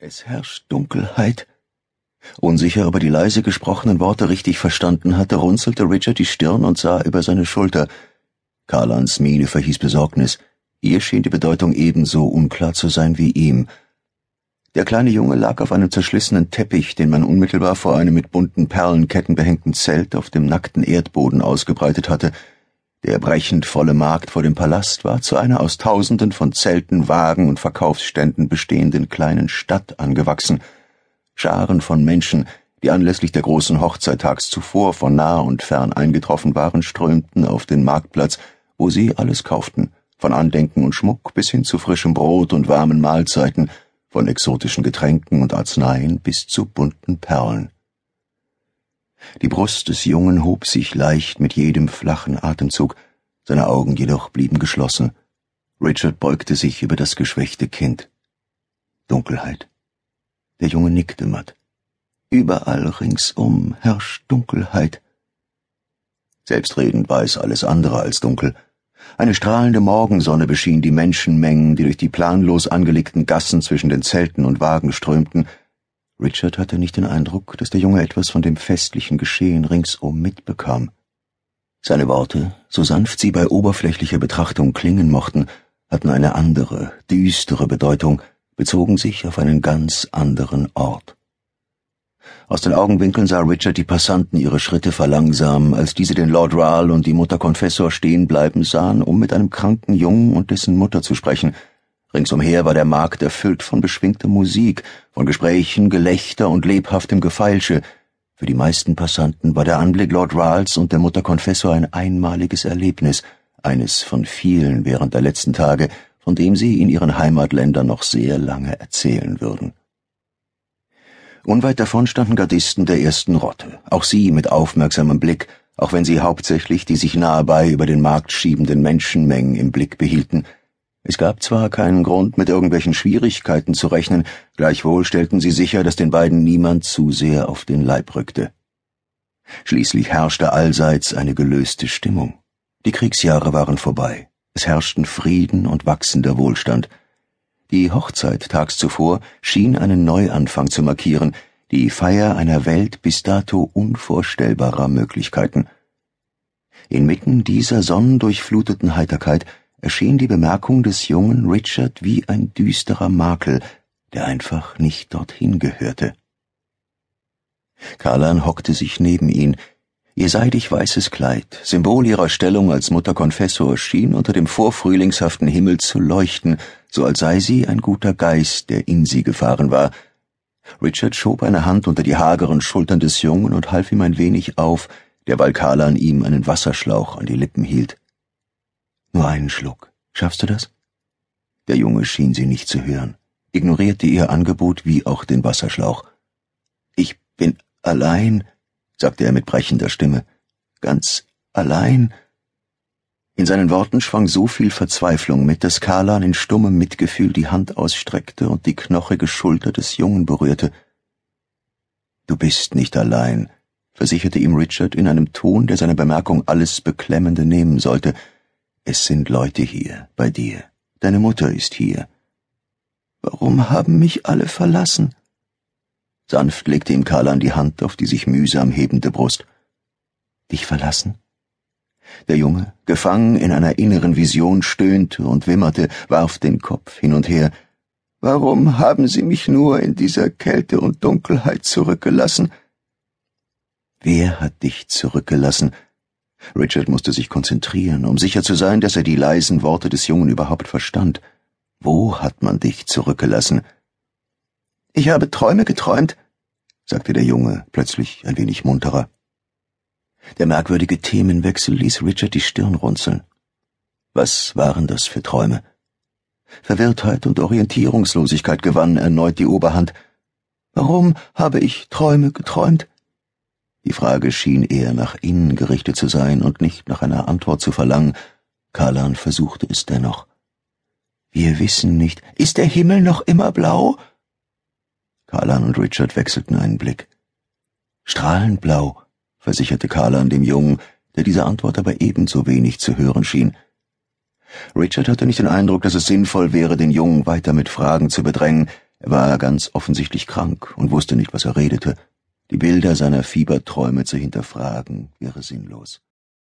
Es herrscht Dunkelheit. Unsicher, ob er die leise gesprochenen Worte richtig verstanden hatte, runzelte Richard die Stirn und sah über seine Schulter. Carlans Miene verhieß Besorgnis. Ihr schien die Bedeutung ebenso unklar zu sein wie ihm. Der kleine Junge lag auf einem zerschlissenen Teppich, den man unmittelbar vor einem mit bunten Perlenketten behängten Zelt auf dem nackten Erdboden ausgebreitet hatte. Der brechend volle Markt vor dem Palast war zu einer aus Tausenden von Zelten, Wagen und Verkaufsständen bestehenden kleinen Stadt angewachsen. Scharen von Menschen, die anlässlich der großen Hochzeit tags zuvor von nah und fern eingetroffen waren, strömten auf den Marktplatz, wo sie alles kauften, von Andenken und Schmuck bis hin zu frischem Brot und warmen Mahlzeiten, von exotischen Getränken und Arzneien bis zu bunten Perlen. Die Brust des Jungen hob sich leicht mit jedem flachen Atemzug, seine Augen jedoch blieben geschlossen. Richard beugte sich über das geschwächte Kind. Dunkelheit. Der Junge nickte matt. Überall ringsum herrscht Dunkelheit. Selbstredend war es alles andere als dunkel. Eine strahlende Morgensonne beschien die Menschenmengen, die durch die planlos angelegten Gassen zwischen den Zelten und Wagen strömten, Richard hatte nicht den Eindruck, dass der Junge etwas von dem festlichen Geschehen ringsum mitbekam. Seine Worte, so sanft sie bei oberflächlicher Betrachtung klingen mochten, hatten eine andere, düstere Bedeutung, bezogen sich auf einen ganz anderen Ort. Aus den Augenwinkeln sah Richard die Passanten ihre Schritte verlangsamen, als diese den Lord Rahl und die Mutter Konfessor stehen bleiben sahen, um mit einem kranken Jungen und dessen Mutter zu sprechen – Ringsumher war der Markt erfüllt von beschwingter Musik, von Gesprächen, Gelächter und lebhaftem Gefeilsche. Für die meisten Passanten war der Anblick Lord Rals und der Mutter Konfessor ein einmaliges Erlebnis, eines von vielen während der letzten Tage, von dem sie in ihren Heimatländern noch sehr lange erzählen würden. Unweit davon standen Gardisten der ersten Rotte, auch sie mit aufmerksamem Blick, auch wenn sie hauptsächlich die sich nahebei über den Markt schiebenden Menschenmengen im Blick behielten – es gab zwar keinen Grund, mit irgendwelchen Schwierigkeiten zu rechnen, gleichwohl stellten sie sicher, dass den beiden niemand zu sehr auf den Leib rückte. Schließlich herrschte allseits eine gelöste Stimmung. Die Kriegsjahre waren vorbei. Es herrschten Frieden und wachsender Wohlstand. Die Hochzeit tags zuvor schien einen Neuanfang zu markieren, die Feier einer Welt bis dato unvorstellbarer Möglichkeiten. Inmitten dieser sonnendurchfluteten Heiterkeit erschien die Bemerkung des jungen Richard wie ein düsterer Makel, der einfach nicht dorthin gehörte. Carlan hockte sich neben ihn. Ihr seidig weißes Kleid, Symbol ihrer Stellung als Mutter Konfessor, schien unter dem vorfrühlingshaften Himmel zu leuchten, so als sei sie ein guter Geist, der in sie gefahren war. Richard schob eine Hand unter die hageren Schultern des Jungen und half ihm ein wenig auf, derweil Carlan ihm einen Wasserschlauch an die Lippen hielt. Nur einen Schluck. Schaffst du das? Der Junge schien sie nicht zu hören, ignorierte ihr Angebot wie auch den Wasserschlauch. Ich bin allein, sagte er mit brechender Stimme. Ganz allein. In seinen Worten schwang so viel Verzweiflung mit, dass Karlan in stummem Mitgefühl die Hand ausstreckte und die knochige Schulter des Jungen berührte. Du bist nicht allein, versicherte ihm Richard in einem Ton, der seine Bemerkung alles Beklemmende nehmen sollte. Es sind Leute hier, bei dir. Deine Mutter ist hier. Warum haben mich alle verlassen? Sanft legte ihm Karlan die Hand auf die sich mühsam hebende Brust. Dich verlassen? Der Junge, gefangen in einer inneren Vision, stöhnte und wimmerte, warf den Kopf hin und her. Warum haben Sie mich nur in dieser Kälte und Dunkelheit zurückgelassen? Wer hat dich zurückgelassen? Richard musste sich konzentrieren, um sicher zu sein, dass er die leisen Worte des Jungen überhaupt verstand. Wo hat man dich zurückgelassen? Ich habe Träume geträumt, sagte der Junge, plötzlich ein wenig munterer. Der merkwürdige Themenwechsel ließ Richard die Stirn runzeln. Was waren das für Träume? Verwirrtheit und Orientierungslosigkeit gewannen erneut die Oberhand. Warum habe ich Träume geträumt? Die Frage schien eher nach innen gerichtet zu sein und nicht nach einer Antwort zu verlangen. Kalan versuchte es dennoch. Wir wissen nicht. Ist der Himmel noch immer blau? Kalan und Richard wechselten einen Blick. Strahlend blau, versicherte Kalan dem Jungen, der diese Antwort aber ebenso wenig zu hören schien. Richard hatte nicht den Eindruck, dass es sinnvoll wäre, den Jungen weiter mit Fragen zu bedrängen. Er war ganz offensichtlich krank und wusste nicht, was er redete. Die Bilder seiner Fieberträume zu hinterfragen wäre sinnlos.